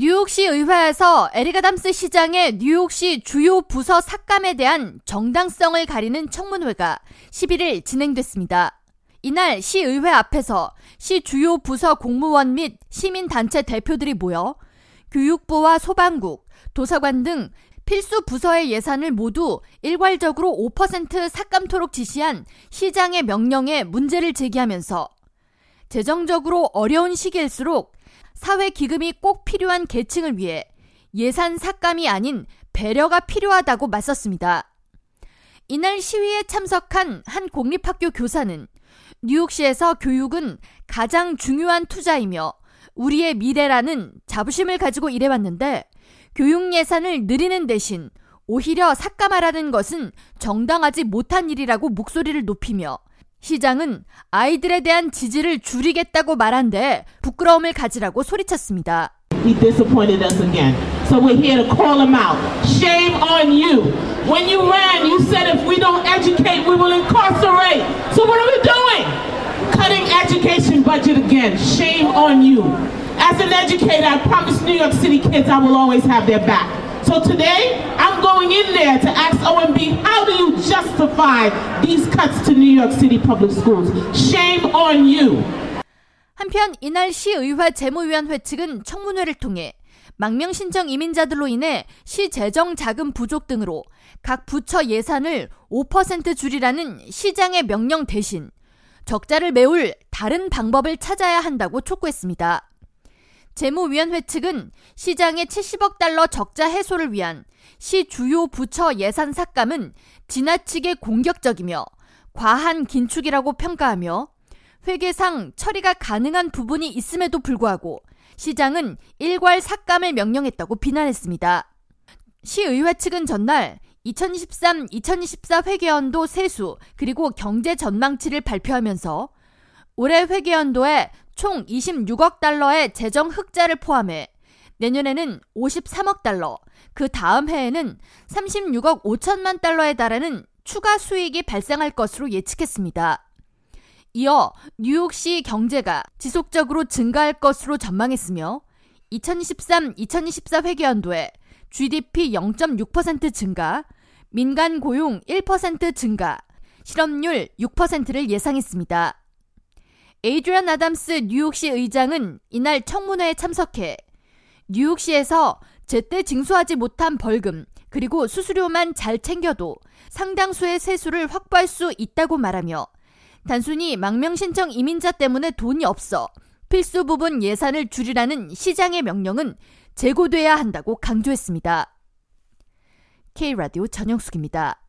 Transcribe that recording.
뉴욕시 의회에서 에릭 아담스 시장의 뉴욕시 주요 부서 삭감에 대한 정당성을 가리는 청문회가 11일 진행됐습니다. 이날 시 의회 앞에서 시 주요 부서 공무원 및 시민단체 대표들이 모여 교육부와 소방국, 도서관 등 필수 부서의 예산을 모두 일괄적으로 5% 삭감토록 지시한 시장의 명령에 문제를 제기하면서 재정적으로 어려운 시기일수록 사회 기금이 꼭 필요한 계층을 위해 예산 삭감이 아닌 배려가 필요하다고 맞섰습니다. 이날 시위에 참석한 한 공립학교 교사는 뉴욕시에서 교육은 가장 중요한 투자이며 우리의 미래라는 자부심을 가지고 일해왔는데 교육 예산을 늘리는 대신 오히려 삭감하라는 것은 정당하지 못한 일이라고 목소리를 높이며 시장은 아이들에 대한 지지를 줄이겠다고 말한데 부끄러움을 가지라고 소리쳤습니다. He disappointed us again. So we're here to call him out. Shame on you. When you ran, you said if we don't educate, we will incarcerate. So what are we doing? Cutting education budget again. Shame on you. As an educator, I promise New York City kids I will always have their back. So today, I'm going in there to ask OMB, how do you justify these cuts to New York City public schools? Shame on you. 한편 이날 시의회 재무위원회 측은 청문회를 통해 망명 신청 이민자들로 인해 시 재정 자금 부족 등으로 각 부처 예산을 5% 줄이라는 시장의 명령 대신 적자를 메울 다른 방법을 찾아야 한다고 촉구했습니다. 재무위원회 측은 시장의 70억 달러 적자 해소를 위한 시 주요 부처 예산 삭감은 지나치게 공격적이며 과한 긴축이라고 평가하며 회계상 처리가 가능한 부분이 있음에도 불구하고 시장은 일괄 삭감을 명령했다고 비난했습니다. 시의회 측은 전날 2023-2024 회계연도 세수 그리고 경제 전망치를 발표하면서 올해 회계연도에 총 26억 달러의 재정 흑자를 포함해 내년에는 53억 달러, 그 다음 해에는 36억 5천만 달러에 달하는 추가 수익이 발생할 것으로 예측했습니다. 이어 뉴욕시 경제가 지속적으로 증가할 것으로 전망했으며 2023-2024 회계연도에 GDP 0.6% 증가, 민간 고용 1% 증가, 실업률 6%를 예상했습니다. 에이드리안 아담스 뉴욕시 의장은 이날 청문회에 참석해 뉴욕시에서 제때 징수하지 못한 벌금 그리고 수수료만 잘 챙겨도 상당수의 세수를 확보할 수 있다고 말하며 단순히 망명 신청 이민자 때문에 돈이 없어 필수 부분 예산을 줄이라는 시장의 명령은 재고돼야 한다고 강조했습니다. K라디오 전영숙입니다.